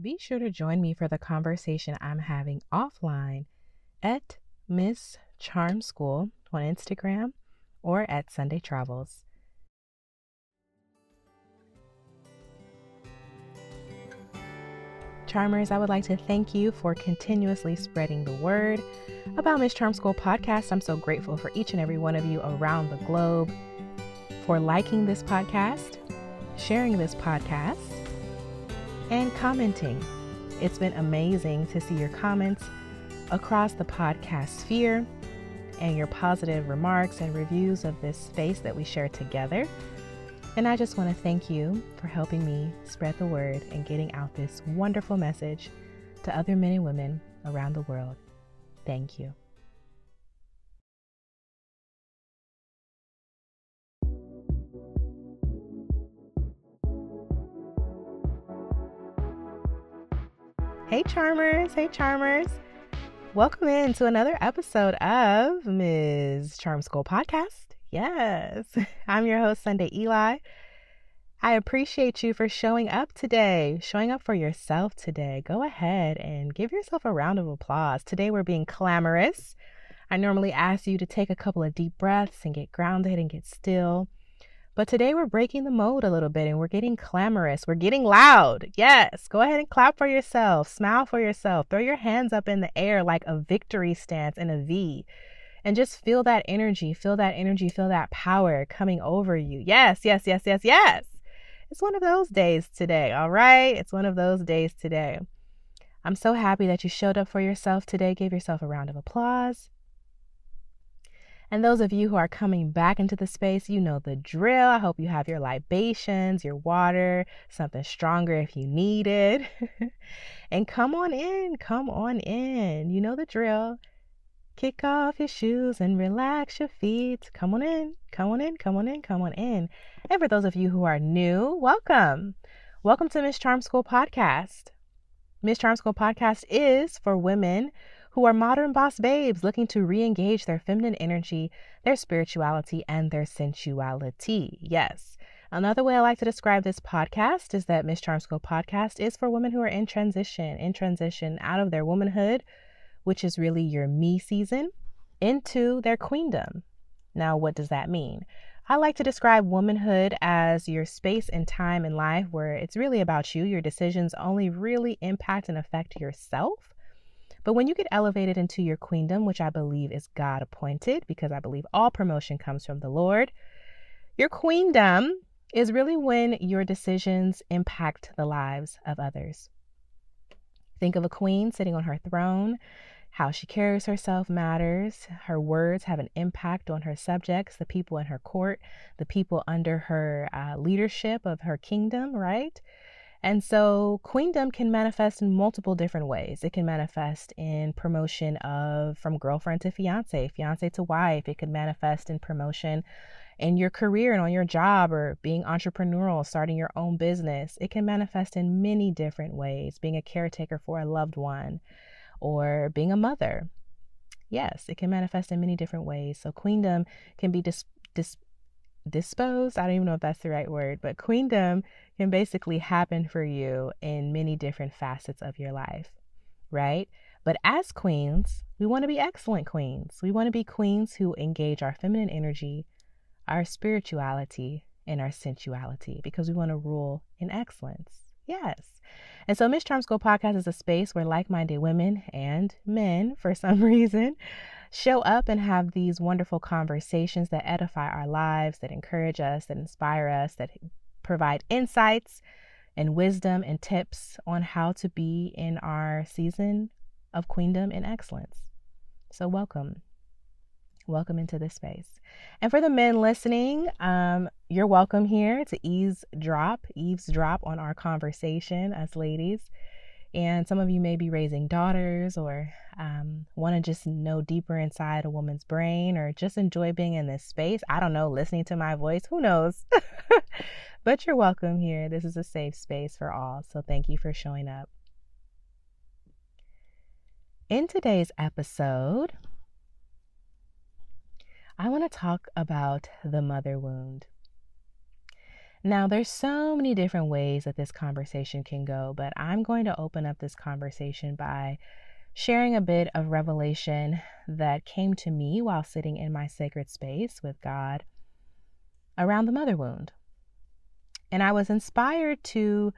be sure to join me for the conversation I'm having offline at Miss Charm School on Instagram or at Sunday Travels. Charmers, I would like to thank you for continuously spreading the word about Miss Charm School podcast. I'm so grateful for each and every one of you around the globe for liking this podcast, sharing this podcast, and commenting. It's been amazing to see your comments across the podcast sphere and your positive remarks and reviews of this space that we share together. And I just want to thank you for helping me spread the word and getting out this wonderful message to other men and women around the world. Thank you. Hey, Charmers. Hey, Charmers. Welcome in to another episode of Ms. Charm School Podcast. Yes, I'm your host, Sunday Ely. I appreciate you for showing up today, showing up for yourself today. Go ahead and give yourself a round of applause. Today we're being clamorous. I normally ask you to take a couple of deep breaths and get grounded and get still. But today we're breaking the mold a little bit and we're getting clamorous. We're getting loud. Yes, go ahead and clap for yourself, smile for yourself, throw your hands up in the air like a victory stance in a V and just feel that energy, feel that energy, feel that power coming over you. Yes, yes, yes, yes, yes. It's one of those days today, all right? It's one of those days today. I'm so happy that you showed up for yourself today. Give yourself a round of applause. And those of you who are coming back into the space, you know the drill. I hope you have your libations, your water, something stronger if you need it. and come on in, come on in. You know the drill. Kick off your shoes and relax your feet. Come on in, come on in, come on in, come on in. And for those of you who are new, welcome. Welcome to Miss Charm School Podcast. Miss Charm School Podcast is for women who are modern boss babes looking to re engage their feminine energy, their spirituality, and their sensuality. Yes. Another way I like to describe this podcast is that Miss Charm School Podcast is for women who are in transition, in transition out of their womanhood which is really your me season, into their queendom. Now, what does that mean? I like to describe womanhood as your space and time in life where it's really about you. Your decisions only really impact and affect yourself. But when you get elevated into your queendom, which I believe is God appointed, because I believe all promotion comes from the Lord, your queendom is really when your decisions impact the lives of others. Think of a queen sitting on her throne how she carries herself matters. Her words have an impact on her subjects, the people in her court, the people under her uh, leadership of her kingdom, right? And so, queendom can manifest in multiple different ways. It can manifest in promotion of from girlfriend to fiance, fiance to wife. It could manifest in promotion in your career and on your job or being entrepreneurial, starting your own business. It can manifest in many different ways, being a caretaker for a loved one or being a mother. Yes, it can manifest in many different ways. So, queendom can be dis- dis- disposed. I don't even know if that's the right word, but queendom can basically happen for you in many different facets of your life, right? But as queens, we want to be excellent queens. We want to be queens who engage our feminine energy, our spirituality, and our sensuality because we want to rule in excellence. Yes. And so Miss Charm School Podcast is a space where like minded women and men, for some reason, show up and have these wonderful conversations that edify our lives, that encourage us, that inspire us, that provide insights and wisdom and tips on how to be in our season of queendom and excellence. So, welcome. Welcome into this space. And for the men listening, um, you're welcome here to eavesdrop, eavesdrop on our conversation as ladies. And some of you may be raising daughters or um, want to just know deeper inside a woman's brain or just enjoy being in this space. I don't know, listening to my voice, who knows? but you're welcome here. This is a safe space for all. So thank you for showing up. In today's episode, I want to talk about the mother wound. Now, there's so many different ways that this conversation can go, but I'm going to open up this conversation by sharing a bit of revelation that came to me while sitting in my sacred space with God around the mother wound. And I was inspired to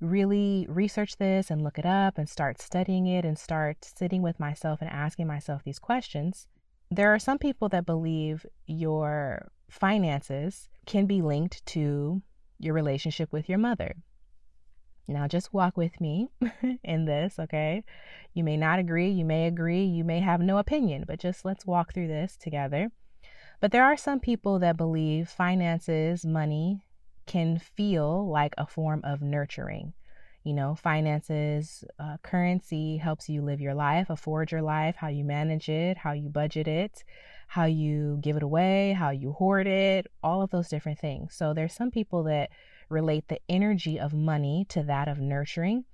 really research this and look it up and start studying it and start sitting with myself and asking myself these questions. There are some people that believe your finances can be linked to your relationship with your mother. Now, just walk with me in this, okay? You may not agree, you may agree, you may have no opinion, but just let's walk through this together. But there are some people that believe finances, money, can feel like a form of nurturing. You know, finances, uh, currency helps you live your life, afford your life, how you manage it, how you budget it, how you give it away, how you hoard it, all of those different things. So there's some people that relate the energy of money to that of nurturing.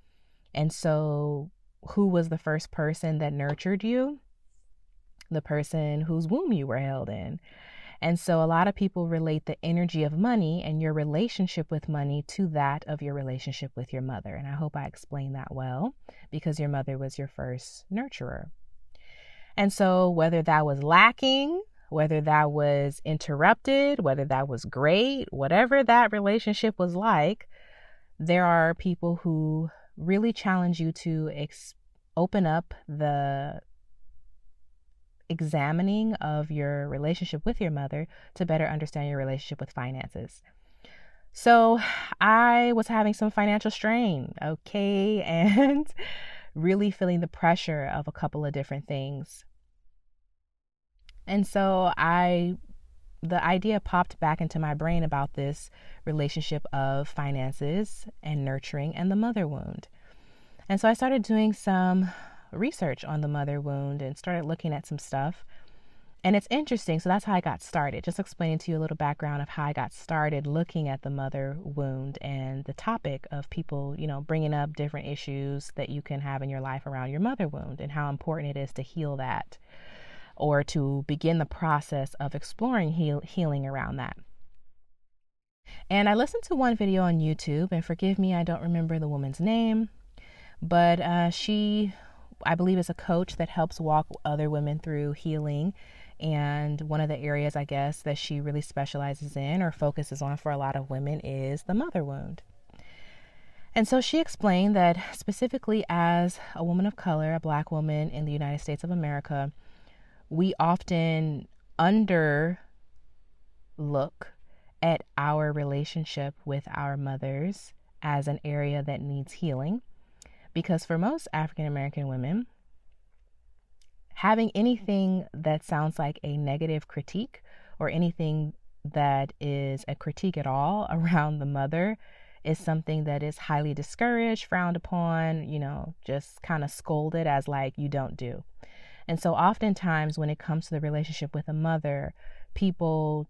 And so, who was the first person that nurtured you? The person whose womb you were held in. And so, a lot of people relate the energy of money and your relationship with money to that of your relationship with your mother. And I hope I explained that well because your mother was your first nurturer. And so, whether that was lacking, whether that was interrupted, whether that was great, whatever that relationship was like, there are people who really challenge you to ex- open up the examining of your relationship with your mother to better understand your relationship with finances. So, I was having some financial strain, okay, and really feeling the pressure of a couple of different things. And so I the idea popped back into my brain about this relationship of finances and nurturing and the mother wound. And so I started doing some research on the mother wound and started looking at some stuff. And it's interesting. So that's how I got started. Just explaining to you a little background of how I got started looking at the mother wound and the topic of people, you know, bringing up different issues that you can have in your life around your mother wound and how important it is to heal that or to begin the process of exploring heal- healing around that. And I listened to one video on YouTube, and forgive me, I don't remember the woman's name, but uh, she, I believe, is a coach that helps walk other women through healing. And one of the areas, I guess, that she really specializes in or focuses on for a lot of women is the mother wound. And so she explained that specifically as a woman of color, a black woman in the United States of America, we often underlook at our relationship with our mothers as an area that needs healing. Because for most African American women, having anything that sounds like a negative critique or anything that is a critique at all around the mother is something that is highly discouraged, frowned upon, you know, just kind of scolded as like you don't do. And so, oftentimes, when it comes to the relationship with a mother, people,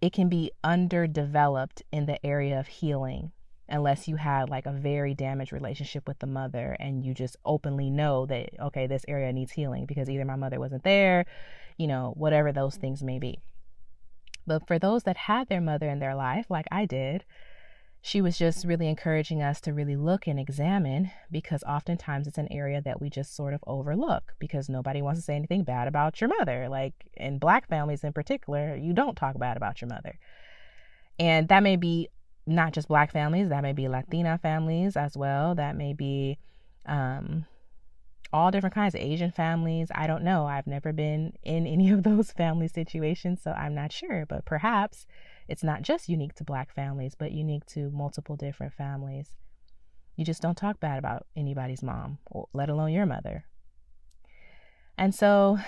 it can be underdeveloped in the area of healing unless you had like a very damaged relationship with the mother and you just openly know that, okay, this area needs healing because either my mother wasn't there, you know, whatever those things may be. But for those that had their mother in their life, like I did, she was just really encouraging us to really look and examine because oftentimes it's an area that we just sort of overlook because nobody wants to say anything bad about your mother. Like in black families in particular, you don't talk bad about your mother. And that may be not just black families, that may be Latina families as well. That may be um, all different kinds of Asian families. I don't know. I've never been in any of those family situations, so I'm not sure. But perhaps it's not just unique to black families, but unique to multiple different families. You just don't talk bad about anybody's mom, let alone your mother. And so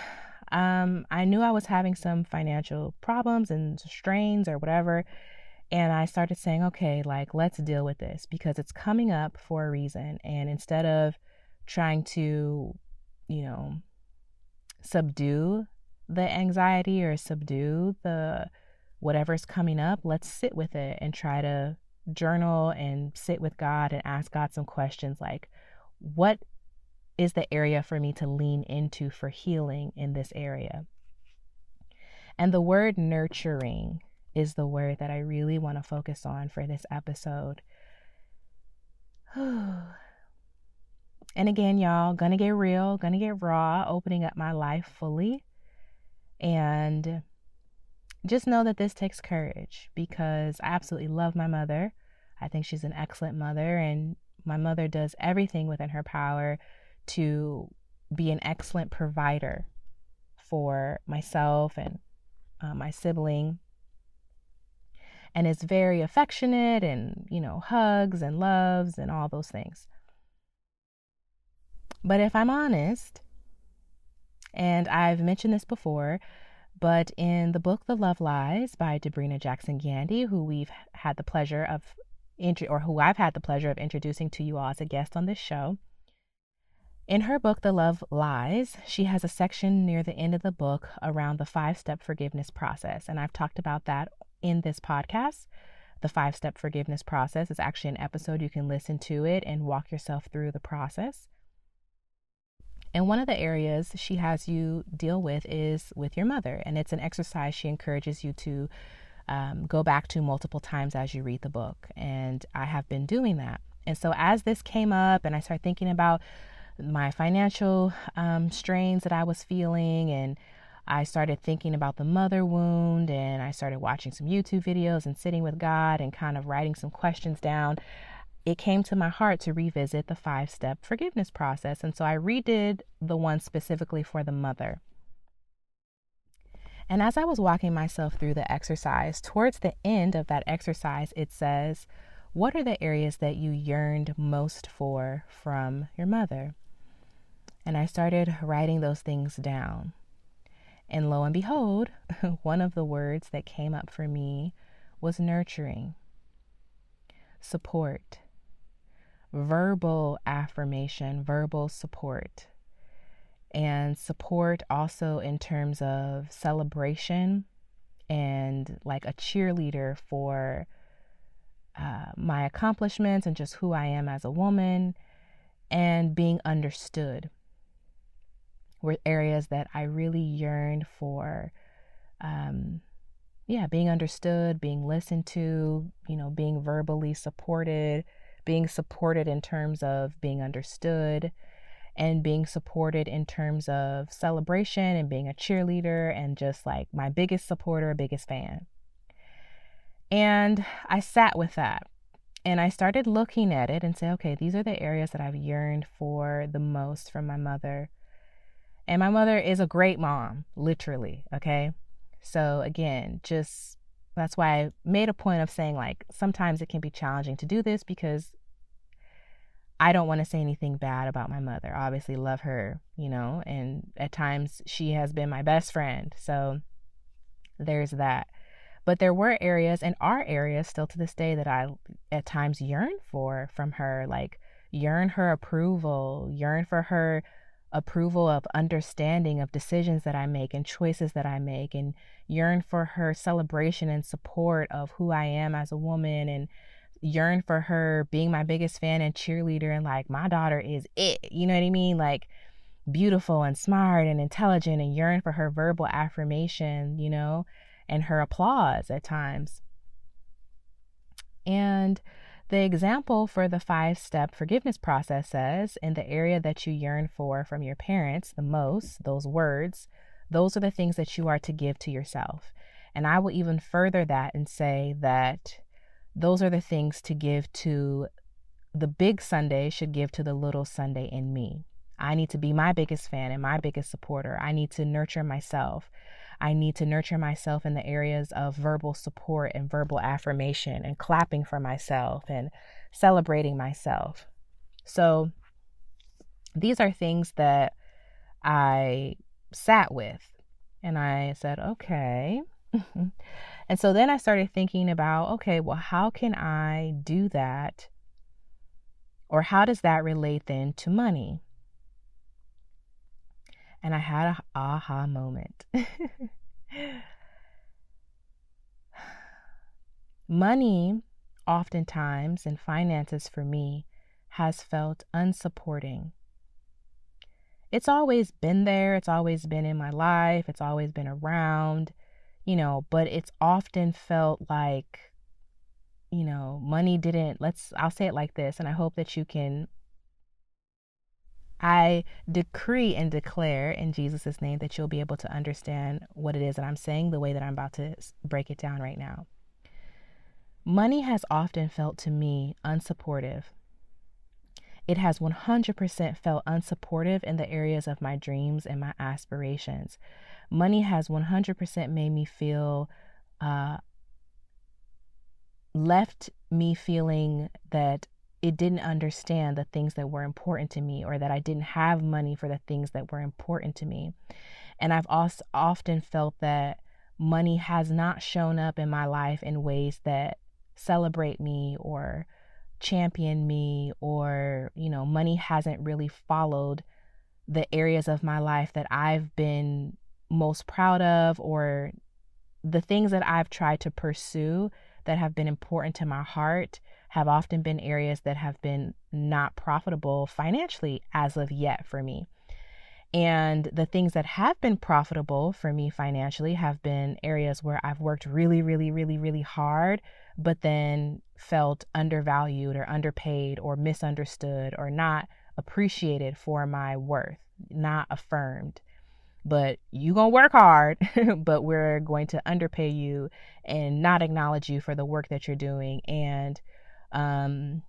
um, I knew I was having some financial problems and strains or whatever. And I started saying, okay, like, let's deal with this because it's coming up for a reason. And instead of trying to, you know, subdue the anxiety or subdue the whatever's coming up, let's sit with it and try to journal and sit with God and ask God some questions like, what is the area for me to lean into for healing in this area? And the word nurturing is the word that I really want to focus on for this episode. and again, y'all, gonna get real, gonna get raw, opening up my life fully. And just know that this takes courage because I absolutely love my mother. I think she's an excellent mother, and my mother does everything within her power to be an excellent provider for myself and uh, my sibling and is very affectionate and, you know, hugs and loves and all those things. But if I'm honest, and I've mentioned this before, but in the book The Love Lies by Debrena Jackson Gandy, who we've had the pleasure of or who I've had the pleasure of introducing to you all as a guest on this show. In her book, The Love Lies, she has a section near the end of the book around the five step forgiveness process. And I've talked about that in this podcast. The five step forgiveness process is actually an episode. You can listen to it and walk yourself through the process. And one of the areas she has you deal with is with your mother. And it's an exercise she encourages you to um, go back to multiple times as you read the book. And I have been doing that. And so as this came up and I started thinking about my financial um, strains that I was feeling and I started thinking about the mother wound and I started watching some YouTube videos and sitting with God and kind of writing some questions down. It came to my heart to revisit the five step forgiveness process. And so I redid the one specifically for the mother. And as I was walking myself through the exercise, towards the end of that exercise, it says, What are the areas that you yearned most for from your mother? And I started writing those things down. And lo and behold, one of the words that came up for me was nurturing, support, verbal affirmation, verbal support, and support also in terms of celebration and like a cheerleader for uh, my accomplishments and just who I am as a woman and being understood were areas that I really yearned for. Um, yeah, being understood, being listened to, you know, being verbally supported, being supported in terms of being understood, and being supported in terms of celebration and being a cheerleader and just like my biggest supporter, biggest fan. And I sat with that and I started looking at it and say, okay, these are the areas that I've yearned for the most from my mother and my mother is a great mom, literally. Okay. So, again, just that's why I made a point of saying, like, sometimes it can be challenging to do this because I don't want to say anything bad about my mother. I obviously love her, you know, and at times she has been my best friend. So, there's that. But there were areas and are areas still to this day that I at times yearn for from her, like yearn her approval, yearn for her approval of understanding of decisions that I make and choices that I make and yearn for her celebration and support of who I am as a woman and yearn for her being my biggest fan and cheerleader and like my daughter is it. You know what I mean? Like beautiful and smart and intelligent and yearn for her verbal affirmation, you know, and her applause at times. And the example for the five step forgiveness process says in the area that you yearn for from your parents the most, those words, those are the things that you are to give to yourself. And I will even further that and say that those are the things to give to the big Sunday should give to the little Sunday in me. I need to be my biggest fan and my biggest supporter. I need to nurture myself. I need to nurture myself in the areas of verbal support and verbal affirmation and clapping for myself and celebrating myself. So these are things that I sat with and I said, okay. and so then I started thinking about, okay, well, how can I do that? Or how does that relate then to money? And I had a aha moment. Money, oftentimes, and finances for me, has felt unsupporting. It's always been there, it's always been in my life, it's always been around. you know, but it's often felt like, you know, money didn't, let's, I'll say it like this, and I hope that you can. I decree and declare in Jesus' name that you'll be able to understand what it is that I'm saying the way that I'm about to break it down right now. Money has often felt to me unsupportive. It has 100% felt unsupportive in the areas of my dreams and my aspirations money has 100% made me feel uh, left me feeling that it didn't understand the things that were important to me or that I didn't have money for the things that were important to me. And I've also often felt that money has not shown up in my life in ways that celebrate me or champion me or you know money hasn't really followed the areas of my life that I've been most proud of or the things that I've tried to pursue that have been important to my heart have often been areas that have been not profitable financially as of yet for me. And the things that have been profitable for me financially have been areas where I've worked really, really, really, really hard, but then felt undervalued or underpaid or misunderstood or not appreciated for my worth, not affirmed but you gonna work hard but we're going to underpay you and not acknowledge you for the work that you're doing and um,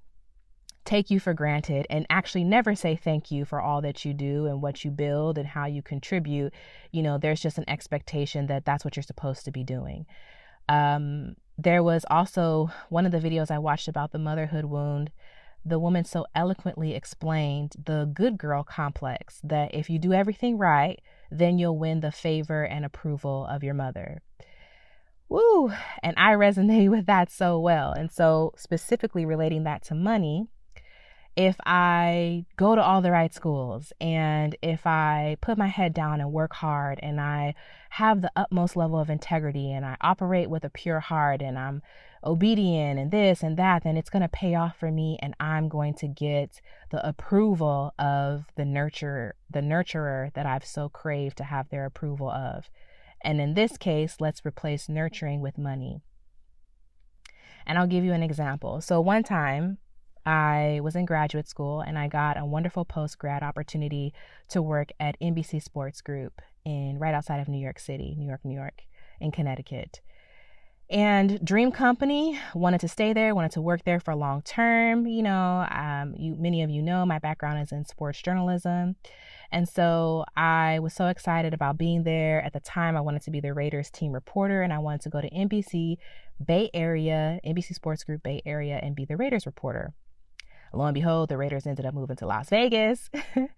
take you for granted and actually never say thank you for all that you do and what you build and how you contribute. You know there's just an expectation that that's what you're supposed to be doing. Um, there was also one of the videos i watched about the motherhood wound. The woman so eloquently explained the good girl complex that if you do everything right then you'll win the favor and approval of your mother. Woo! And I resonate with that so well. And so, specifically relating that to money, if I go to all the right schools and if I put my head down and work hard and I have the utmost level of integrity and I operate with a pure heart and I'm obedient and this and that, then it's going to pay off for me and I'm going to get the approval of the nurturer, the nurturer that I've so craved to have their approval of. And in this case, let's replace nurturing with money. And I'll give you an example. So one time I was in graduate school and I got a wonderful post grad opportunity to work at NBC Sports Group in right outside of New York City, New York, New York, in Connecticut. And Dream Company wanted to stay there, wanted to work there for long term. You know, um, you many of you know my background is in sports journalism. And so I was so excited about being there. At the time, I wanted to be the Raiders team reporter and I wanted to go to NBC Bay Area, NBC Sports Group Bay Area, and be the Raiders reporter. Lo and behold, the Raiders ended up moving to Las Vegas.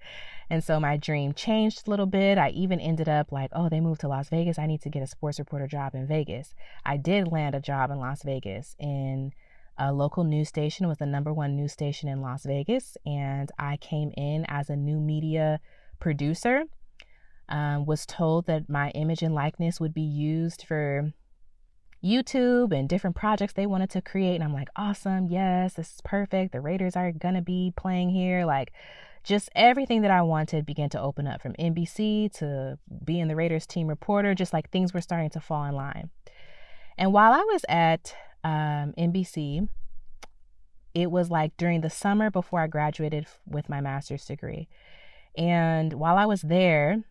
And so my dream changed a little bit. I even ended up like, oh, they moved to Las Vegas. I need to get a sports reporter job in Vegas. I did land a job in Las Vegas in a local news station, was the number one news station in Las Vegas. And I came in as a new media producer. Um, was told that my image and likeness would be used for YouTube and different projects they wanted to create. And I'm like, awesome, yes, this is perfect. The Raiders are gonna be playing here. Like, just everything that I wanted began to open up from NBC to being the Raiders team reporter, just like things were starting to fall in line. And while I was at um, NBC, it was like during the summer before I graduated with my master's degree. And while I was there,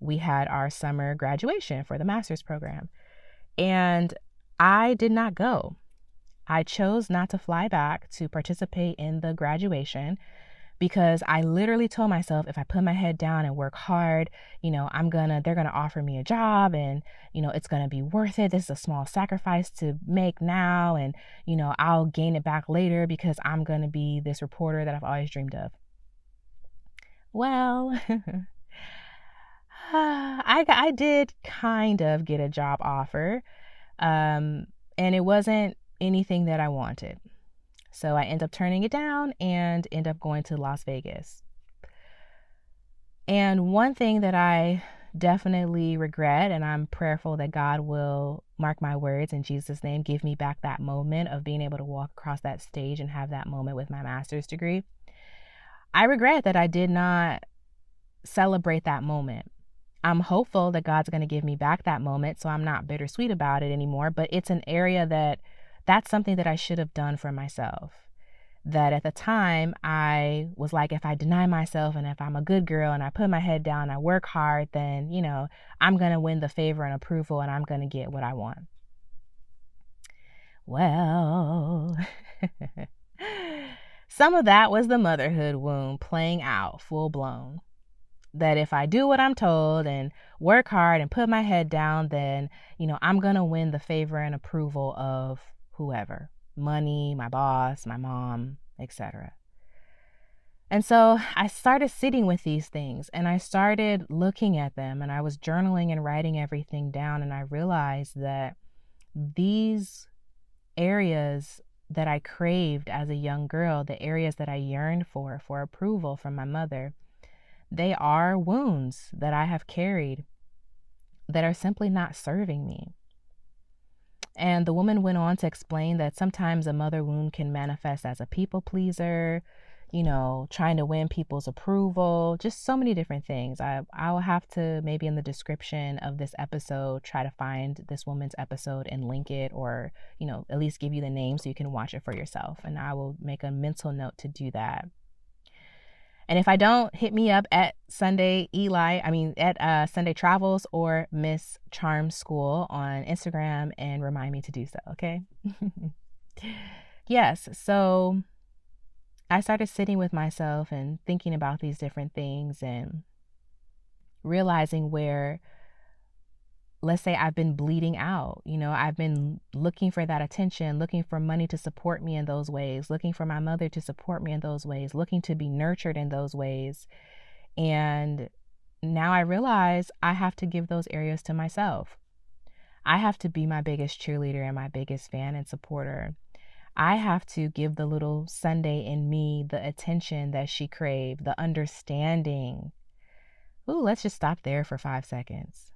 we had our summer graduation for the master's program. And I did not go. I chose not to fly back to participate in the graduation because I literally told myself if I put my head down and work hard, you know, I'm gonna, they're gonna offer me a job and, you know, it's gonna be worth it. This is a small sacrifice to make now and, you know, I'll gain it back later because I'm gonna be this reporter that I've always dreamed of. Well, I, I did kind of get a job offer, um, and it wasn't anything that I wanted. So I end up turning it down and end up going to Las Vegas. And one thing that I definitely regret, and I'm prayerful that God will mark my words in Jesus' name, give me back that moment of being able to walk across that stage and have that moment with my master's degree. I regret that I did not celebrate that moment. I'm hopeful that God's going to give me back that moment. So I'm not bittersweet about it anymore. But it's an area that that's something that I should have done for myself. That at the time I was like, if I deny myself and if I'm a good girl and I put my head down, I work hard, then, you know, I'm going to win the favor and approval and I'm going to get what I want. Well, some of that was the motherhood wound playing out full blown that if I do what I'm told and work hard and put my head down, then, you know, I'm going to win the favor and approval of whoever money, my boss, my mom, etc. And so I started sitting with these things and I started looking at them and I was journaling and writing everything down. And I realized that these areas that I craved as a young girl, the areas that I yearned for, for approval from my mother, they are wounds that I have carried that are simply not serving me. And the woman went on to explain that sometimes a mother wound can manifest as a people pleaser, you know, trying to win people's approval, just so many different things. I I will have to maybe in the description of this episode try to find this woman's episode and link it or, you know, at least give you the name so you can watch it for yourself. And I will make a mental note to do that. And if I don't, hit me up at Sunday Ely, I mean, at uh, Sunday Travels or Miss Charm School on Instagram and remind me to do so, okay? yes, so I started sitting with myself and thinking about these different things and realizing where let's say I've been bleeding out. You know, I've been looking for that attention, looking for money to support me in those ways, looking for my mother to support me in those ways, looking to be nurtured in those ways. And now I realize I have to give those areas to myself. I have to be my biggest cheerleader and my biggest fan and supporter. I have to give the little Sunday in me the attention that she craved, the understanding. Ooh, let's just stop there for five seconds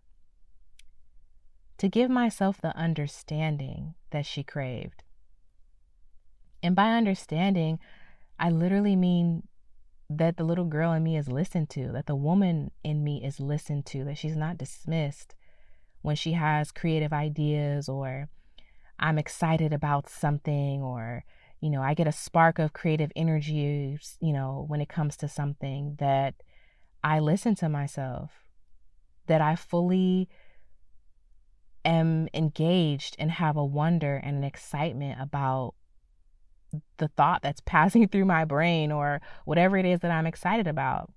to give myself the understanding that she craved. And by understanding, I literally mean that the little girl in me is listened to, that the woman in me is listened to, that she's not dismissed when she has creative ideas or I'm excited about something or you know, I get a spark of creative energy, you know, when it comes to something that I listen to myself, that I fully am engaged and have a wonder and an excitement about the thought that's passing through my brain or whatever it is that I'm excited about.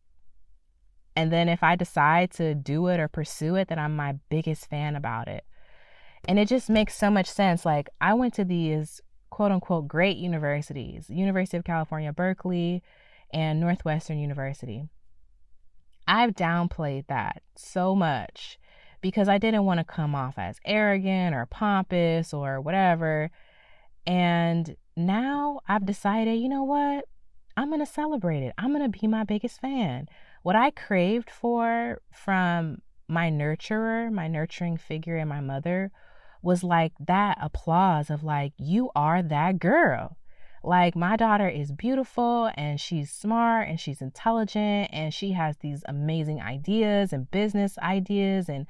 And then if I decide to do it or pursue it, then I'm my biggest fan about it. And it just makes so much sense. Like, I went to these quote unquote great universities University of California, Berkeley, and Northwestern University. I've downplayed that so much because I didn't want to come off as arrogant or pompous or whatever. And now I've decided, you know what? I'm going to celebrate it. I'm going to be my biggest fan. What I craved for from my nurturer, my nurturing figure, and my mother was like that applause of like, you are that girl. Like, my daughter is beautiful and she's smart and she's intelligent and she has these amazing ideas and business ideas. And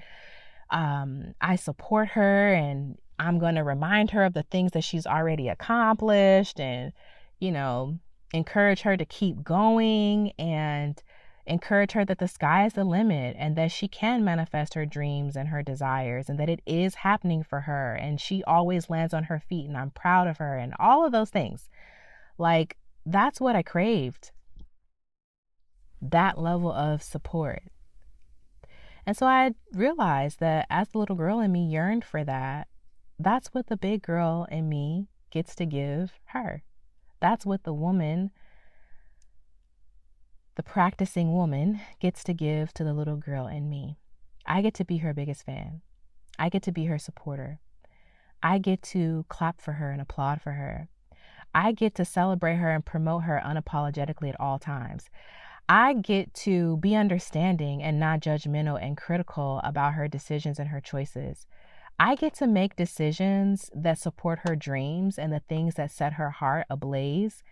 um, I support her and I'm going to remind her of the things that she's already accomplished and, you know, encourage her to keep going and encourage her that the sky is the limit and that she can manifest her dreams and her desires and that it is happening for her and she always lands on her feet and I'm proud of her and all of those things. Like, that's what I craved. That level of support. And so I realized that as the little girl in me yearned for that, that's what the big girl in me gets to give her. That's what the woman the practicing woman gets to give to the little girl in me. I get to be her biggest fan. I get to be her supporter. I get to clap for her and applaud for her. I get to celebrate her and promote her unapologetically at all times. I get to be understanding and not judgmental and critical about her decisions and her choices. I get to make decisions that support her dreams and the things that set her heart ablaze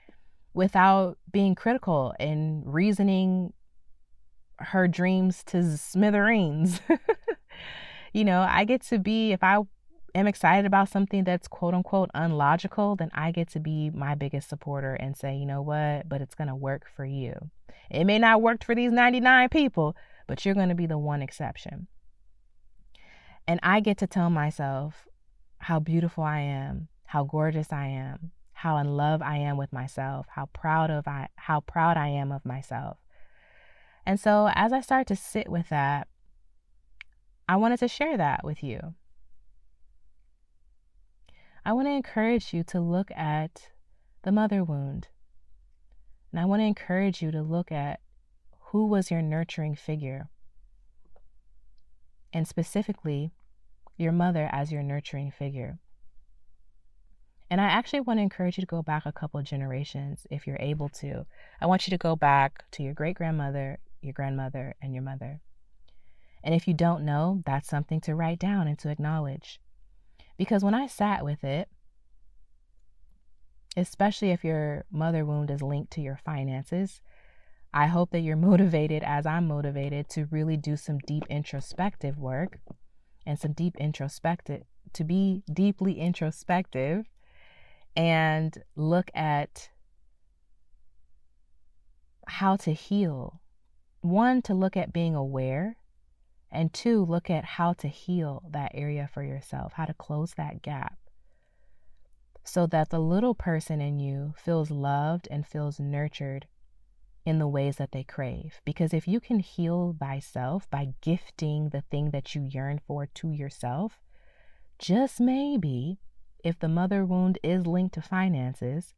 without being critical and reasoning her dreams to smithereens. you know, I get to be, if I am excited about something that's quote unquote unlogical, then I get to be my biggest supporter and say, you know what, but it's going to work for you. It may not work for these 99 people, but you're going to be the one exception. And I get to tell myself how beautiful I am, how gorgeous I am, how in love I am with myself, how proud of I how proud I am of myself. And so as I start to sit with that, I wanted to share that with you. I want to encourage you to look at the mother wound. And I want to encourage you to look at who was your nurturing figure. And specifically, your mother as your nurturing figure. And I actually want to encourage you to go back a couple generations if you're able to. I want you to go back to your great grandmother, your grandmother, and your mother. And if you don't know, that's something to write down and to acknowledge. Because when I sat with it, especially if your mother wound is linked to your finances, I hope that you're motivated, as I'm motivated, to really do some deep introspective work and some deep introspective, to be deeply introspective and look at how to heal. One, to look at being aware, and two, look at how to heal that area for yourself, how to close that gap so that the little person in you feels loved and feels nurtured in the ways that they crave. Because if you can heal thyself by gifting the thing that you yearn for to yourself, just maybe, if the mother wound is linked to finances,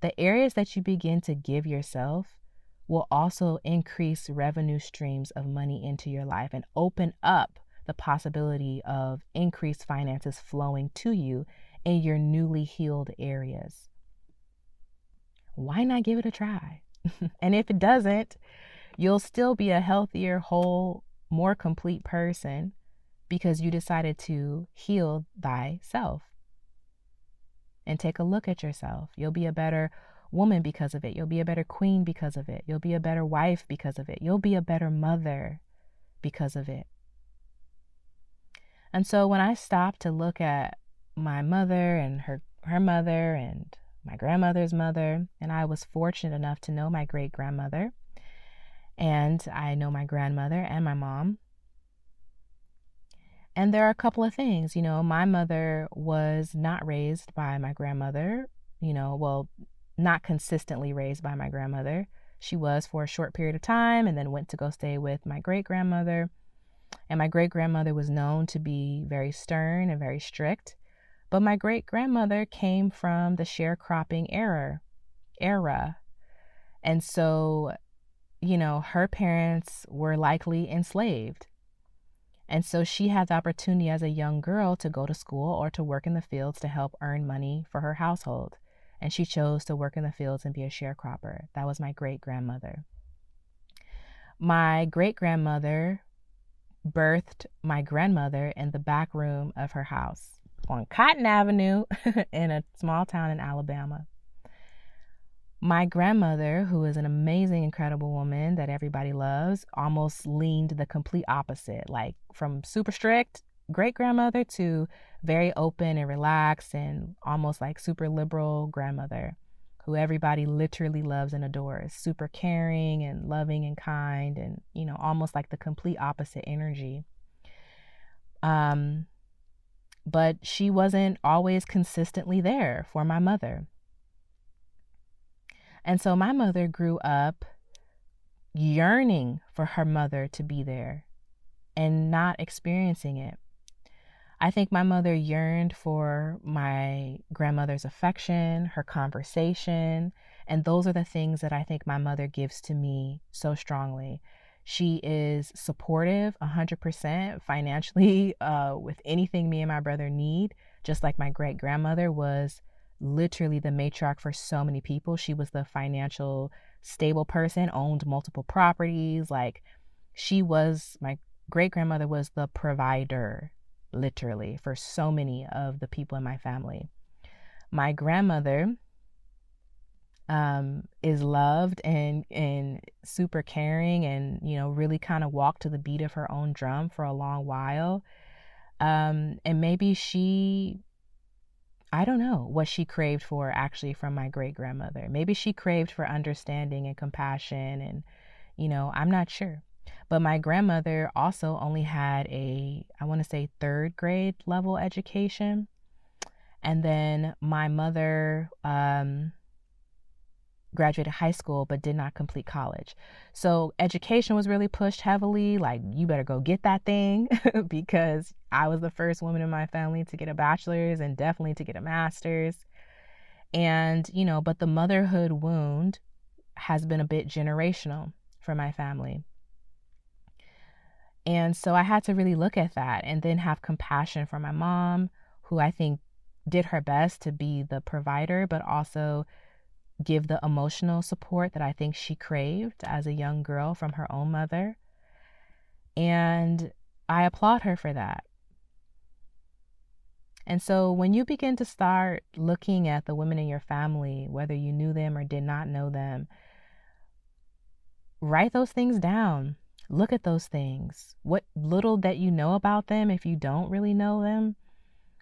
the areas that you begin to give yourself will also increase revenue streams of money into your life and open up the possibility of increased finances flowing to you in your newly healed areas. Why not give it a try? and if it doesn't, you'll still be a healthier, whole, more complete person because you decided to heal thyself. And take a look at yourself. You'll be a better woman because of it. You'll be a better queen because of it. You'll be a better wife because of it. You'll be a better mother because of it. And so when I stopped to look at my mother and her her mother and my grandmother's mother, and I was fortunate enough to know my great grandmother. And I know my grandmother and my mom. And there are a couple of things, you know, my mother was not raised by my grandmother, you know, well, not consistently raised by my grandmother. She was for a short period of time and then went to go stay with my great grandmother. And my great grandmother was known to be very stern and very strict. But my great grandmother came from the sharecropping era era. And so, you know, her parents were likely enslaved. And so she had the opportunity as a young girl to go to school or to work in the fields to help earn money for her household. And she chose to work in the fields and be a sharecropper. That was my great grandmother. My great grandmother birthed my grandmother in the back room of her house on Cotton Avenue in a small town in Alabama. My grandmother, who is an amazing, incredible woman that everybody loves, almost leaned the complete opposite like from super strict great grandmother to very open and relaxed and almost like super liberal grandmother who everybody literally loves and adores super caring and loving and kind and you know almost like the complete opposite energy um but she wasn't always consistently there for my mother. And so my mother grew up yearning for her mother to be there and not experiencing it. I think my mother yearned for my grandmother's affection, her conversation, and those are the things that I think my mother gives to me so strongly. She is supportive 100% financially uh, with anything me and my brother need, just like my great grandmother was literally the matriarch for so many people. She was the financial stable person, owned multiple properties. Like she was, my great grandmother was the provider, literally, for so many of the people in my family. My grandmother um, is loved and and super caring and you know really kind of walked to the beat of her own drum for a long while um, and maybe she I don't know what she craved for actually from my great grandmother. Maybe she craved for understanding and compassion, and, you know, I'm not sure. But my grandmother also only had a, I want to say, third grade level education. And then my mother, um, graduated high school but did not complete college. So education was really pushed heavily like you better go get that thing because I was the first woman in my family to get a bachelor's and definitely to get a master's. And, you know, but the motherhood wound has been a bit generational for my family. And so I had to really look at that and then have compassion for my mom, who I think did her best to be the provider, but also give the emotional support that I think she craved as a young girl from her own mother. And I applaud her for that. And so when you begin to start looking at the women in your family, whether you knew them or did not know them, write those things down. Look at those things. What little that you know about them, if you don't really know them,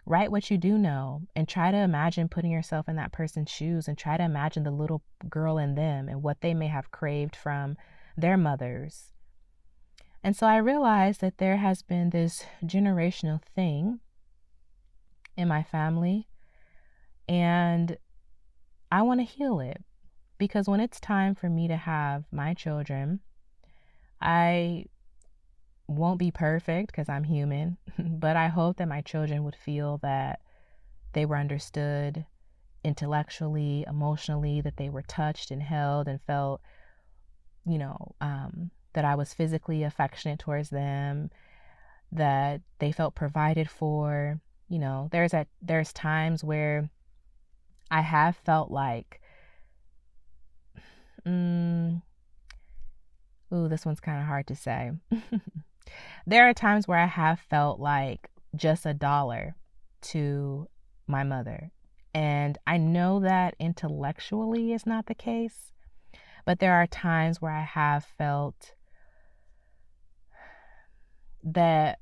Write what you do know and try to imagine putting yourself in that person's shoes and try to imagine the little girl in them and what they may have craved from their mothers. And so I realized that there has been this generational thing in my family, and I want to heal it because when it's time for me to have my children, I won't be perfect because I'm human, but I hope that my children would feel that they were understood intellectually, emotionally, that they were touched and held and felt, you know, um, that I was physically affectionate towards them, that they felt provided for. You know, there's a there's times where I have felt like, mm, ooh, this one's kind of hard to say. There are times where I have felt like just a dollar to my mother. And I know that intellectually is not the case, but there are times where I have felt that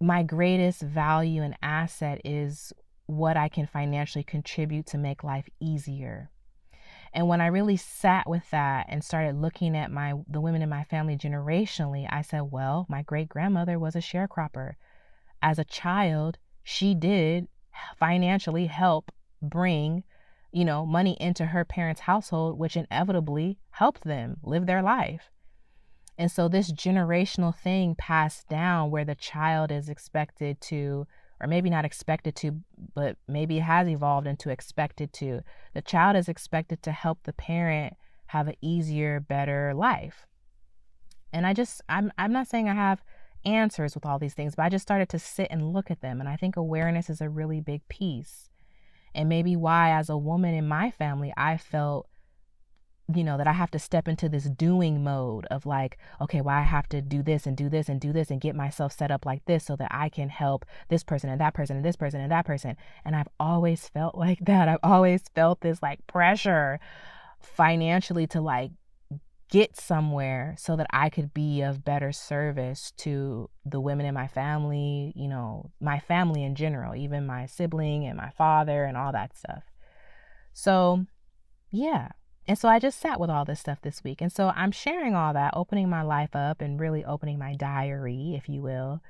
my greatest value and asset is what I can financially contribute to make life easier. And when I really sat with that and started looking at my the women in my family generationally, I said, well, my great grandmother was a sharecropper. As a child, she did financially help bring, you know, money into her parents' household, which inevitably helped them live their life. And so this generational thing passed down where the child is expected to or maybe not expected to, but maybe has evolved into expected to. The child is expected to help the parent have an easier, better life. And I just I'm I'm not saying I have answers with all these things, but I just started to sit and look at them and I think awareness is a really big piece. And maybe why as a woman in my family I felt you know, that I have to step into this doing mode of like, okay, well, I have to do this and do this and do this and get myself set up like this so that I can help this person and that person and this person and that person. And I've always felt like that. I've always felt this like pressure financially to like get somewhere so that I could be of better service to the women in my family, you know, my family in general, even my sibling and my father and all that stuff. So, yeah, and so I just sat with all this stuff this week. And so I'm sharing all that, opening my life up and really opening my diary, if you will,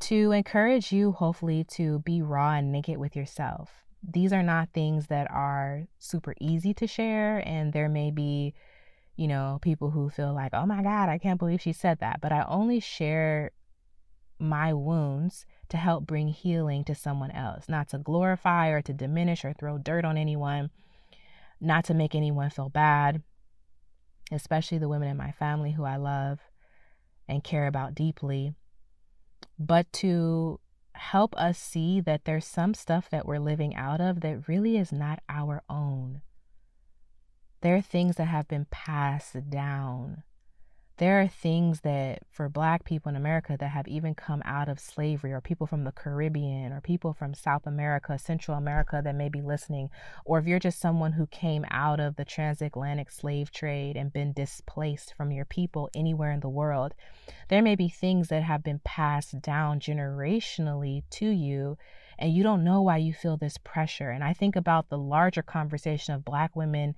to encourage you, hopefully, to be raw and naked with yourself. These are not things that are super easy to share. And there may be, you know, people who feel like, oh my God, I can't believe she said that. But I only share my wounds to help bring healing to someone else, not to glorify or to diminish or throw dirt on anyone not to make anyone feel bad, especially the women in my family who I love and care about deeply, but to help us see that there's some stuff that we're living out of that really is not our own. There are things that have been passed down there are things that for black people in America that have even come out of slavery, or people from the Caribbean, or people from South America, Central America that may be listening, or if you're just someone who came out of the transatlantic slave trade and been displaced from your people anywhere in the world, there may be things that have been passed down generationally to you. And you don't know why you feel this pressure. And I think about the larger conversation of Black women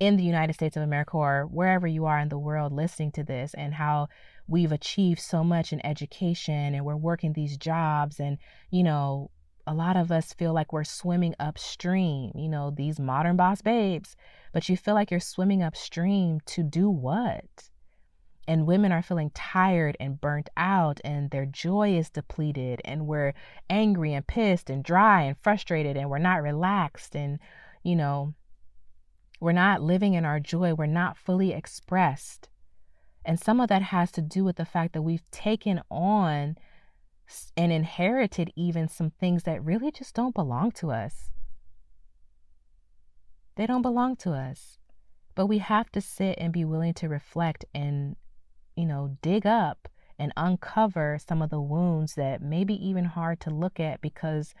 in the United States of America or wherever you are in the world listening to this and how we've achieved so much in education and we're working these jobs and you know a lot of us feel like we're swimming upstream you know these modern boss babes but you feel like you're swimming upstream to do what? And women are feeling tired and burnt out and their joy is depleted and we're angry and pissed and dry and frustrated and we're not relaxed and you know we're not living in our joy. We're not fully expressed. And some of that has to do with the fact that we've taken on and inherited even some things that really just don't belong to us. They don't belong to us. But we have to sit and be willing to reflect and, you know, dig up and uncover some of the wounds that may be even hard to look at because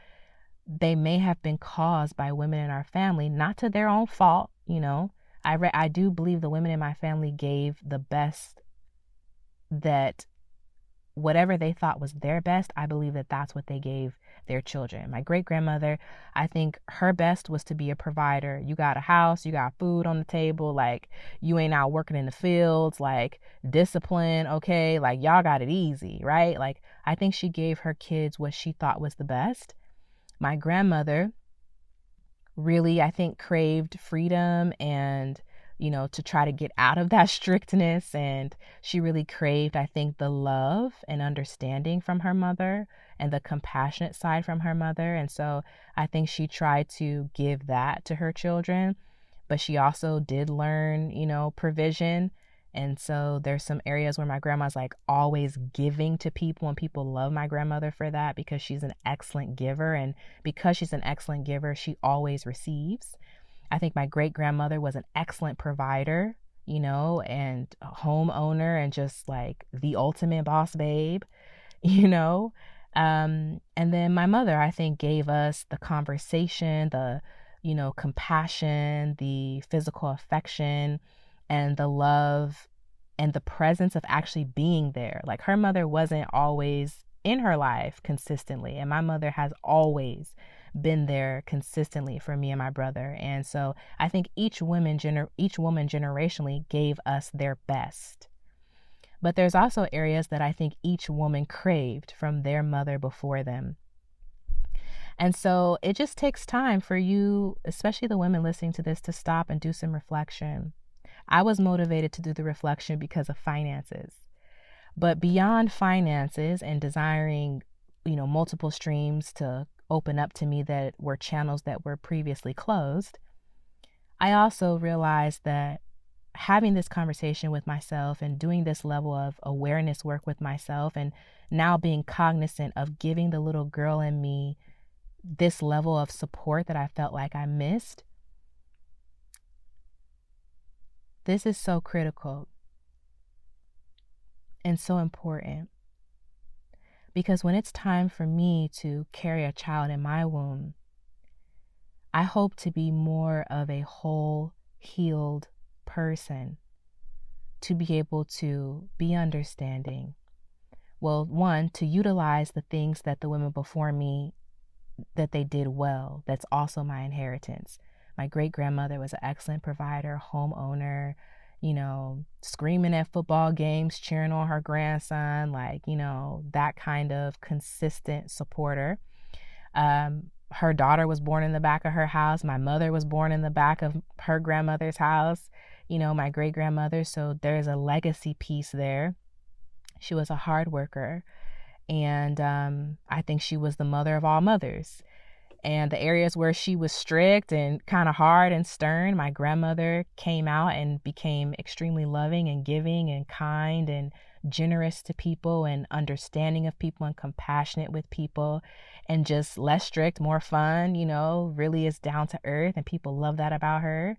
they may have been caused by women in our family, not to their own fault, you know. I re- I do believe the women in my family gave the best that whatever they thought was their best, I believe that that's what they gave their children. My great grandmother, I think her best was to be a provider. You got a house, you got food on the table, like you ain't out working in the fields, like discipline, okay? Like y'all got it easy, right? Like I think she gave her kids what she thought was the best my grandmother really, I think, craved freedom and, you know, to try to get out of that strictness. And she really craved, I think, the love and understanding from her mother and the compassionate side from her mother. And so I think she tried to give that to her children. But she also did learn, you know, provision and so there's some areas where my grandma's like always giving to people, and people love my grandmother for that because she's an excellent giver. And because she's an excellent giver, she always receives. I think my great grandmother was an excellent provider, you know, and a homeowner and just like the ultimate boss babe, you know. Um, and then my mother, I think, gave us the conversation, the, you know, compassion, the physical affection and the love and the presence of actually being there. Like her mother wasn't always in her life consistently, and my mother has always been there consistently for me and my brother. And so I think each woman gener- each woman generationally gave us their best. But there's also areas that I think each woman craved from their mother before them. And so it just takes time for you, especially the women listening to this, to stop and do some reflection. I was motivated to do the reflection because of finances. But beyond finances and desiring, you know, multiple streams to open up to me that were channels that were previously closed, I also realized that having this conversation with myself and doing this level of awareness work with myself and now being cognizant of giving the little girl in me this level of support that I felt like I missed This is so critical and so important because when it's time for me to carry a child in my womb, I hope to be more of a whole, healed person, to be able to be understanding. Well, one, to utilize the things that the women before me that they did well. That's also my inheritance. My great grandmother was an excellent provider, homeowner, you know, screaming at football games, cheering on her grandson, like, you know, that kind of consistent supporter. Um, her daughter was born in the back of her house. My mother was born in the back of her grandmother's house, you know, my great grandmother. So there's a legacy piece there. She was a hard worker. And um, I think she was the mother of all mothers and the areas where she was strict and kind of hard and stern, my grandmother came out and became extremely loving and giving and kind and generous to people and understanding of people and compassionate with people and just less strict, more fun, you know, really is down to earth and people love that about her.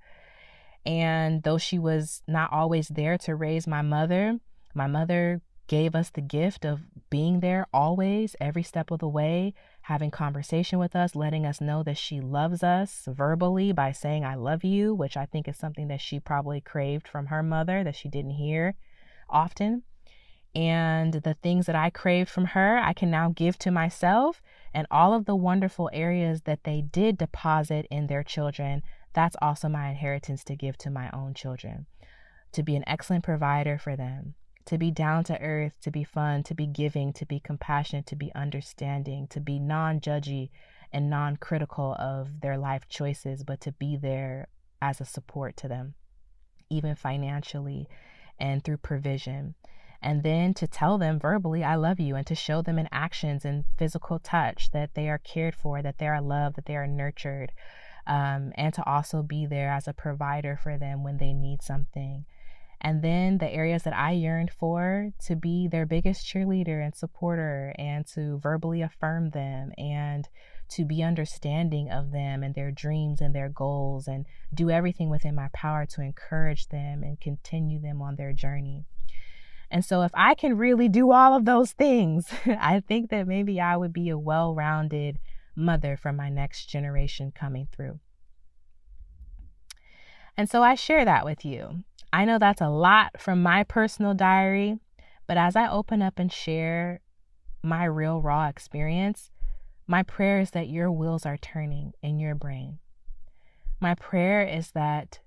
And though she was not always there to raise my mother, My mother gave us the gift of being there always, every step of the way, having conversation with us, letting us know that she loves us verbally by saying, I love you, which I think is something that she probably craved from her mother that she didn't hear often. And the things that I craved from her, I can now give to myself. And all of the wonderful areas that they did deposit in their children, that's also my inheritance to give to my own children. To be an excellent provider for them, to be down to earth, to be fun, to be giving, to be compassionate, to be understanding, to be non judgy and non critical of their life choices, but to be there as a support to them, even financially and through provision. And then to tell them verbally, I love you, and to show them in actions and physical touch that they are cared for, that they are loved, that they are nurtured, um, and to also be there as a provider for them when they need something. And then the areas that I yearned for to be their biggest cheerleader and supporter and to verbally affirm them and to be understanding of them and their dreams and their goals and do everything within my power to encourage them and continue them on their journey. And so, if I can really do all of those things, I think that maybe I would be a well rounded mother for my next generation coming through. And so, I share that with you. I know that's a lot from my personal diary, but as I open up and share my real raw experience, my prayer is that your wheels are turning in your brain. My prayer is that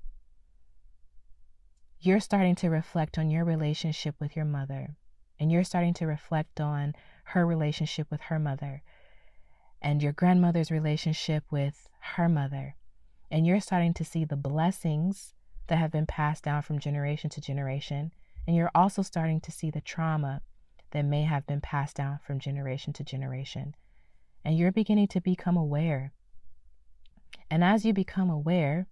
you're starting to reflect on your relationship with your mother, and you're starting to reflect on her relationship with her mother, and your grandmother's relationship with her mother, and you're starting to see the blessings that have been passed down from generation to generation. And you're also starting to see the trauma that may have been passed down from generation to generation. And you're beginning to become aware. And as you become aware,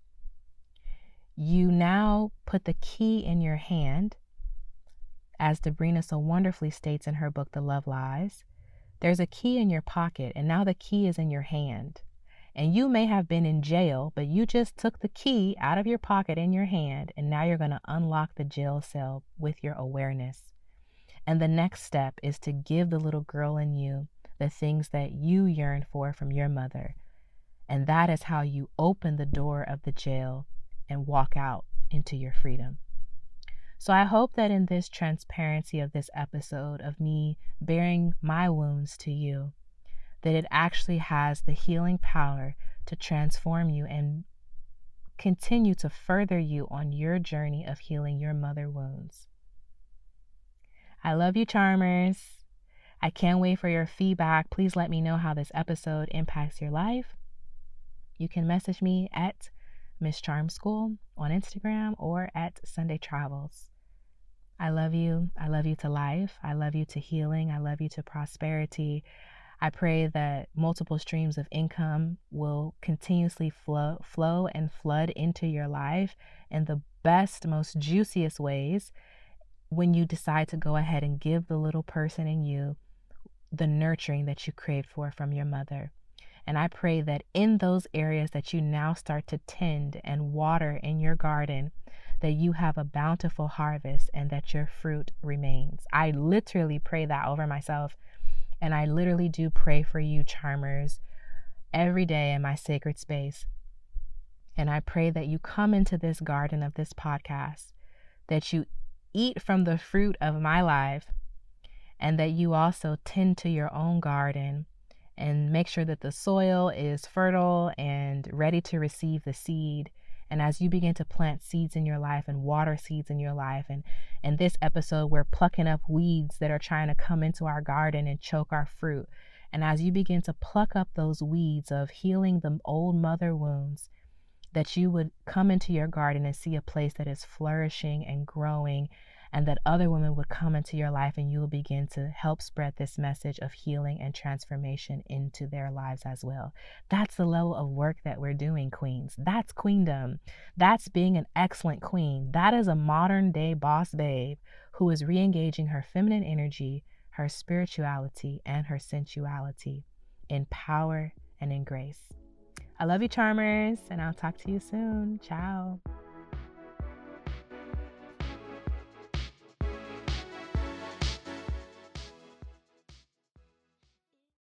you now put the key in your hand. As Debrena so wonderfully states in her book, The Love Lies, there's a key in your pocket, and now the key is in your hand and you may have been in jail, but you just took the key out of your pocket in your hand, and now you're going to unlock the jail cell with your awareness. And the next step is to give the little girl in you the things that you yearn for from your mother. And that is how you open the door of the jail and walk out into your freedom. So I hope that in this transparency of this episode of me bearing my wounds to you, that it actually has the healing power to transform you and continue to further you on your journey of healing your mother wounds. I love you, Charmers. I can't wait for your feedback. Please let me know how this episode impacts your life. You can message me at Miss Charm School on Instagram or at Sunday Travels. I love you. I love you to life. I love you to healing. I love you to prosperity. I pray that multiple streams of income will continuously flow, flow and flood into your life in the best, most juiciest ways when you decide to go ahead and give the little person in you the nurturing that you craved for from your mother. And I pray that in those areas that you now start to tend and water in your garden, that you have a bountiful harvest and that your fruit remains. I literally pray that over myself and I literally do pray for you, charmers, every day in my sacred space. And I pray that you come into this garden of this podcast, that you eat from the fruit of my life, and that you also tend to your own garden and make sure that the soil is fertile and ready to receive the seed and as you begin to plant seeds in your life and water seeds in your life, and in this episode, we're plucking up weeds that are trying to come into our garden and choke our fruit. And as you begin to pluck up those weeds of healing the old mother wounds, that you would come into your garden and see a place that is flourishing and growing and that other women would come into your life and you will begin to help spread this message of healing and transformation into their lives as well. That's the level of work that we're doing, queens. That's queendom. That's being an excellent queen. That is a modern day boss babe who is re engaging her feminine energy, her spirituality, and her sensuality in power and in grace. I love you, charmers, and I'll talk to you soon. Ciao.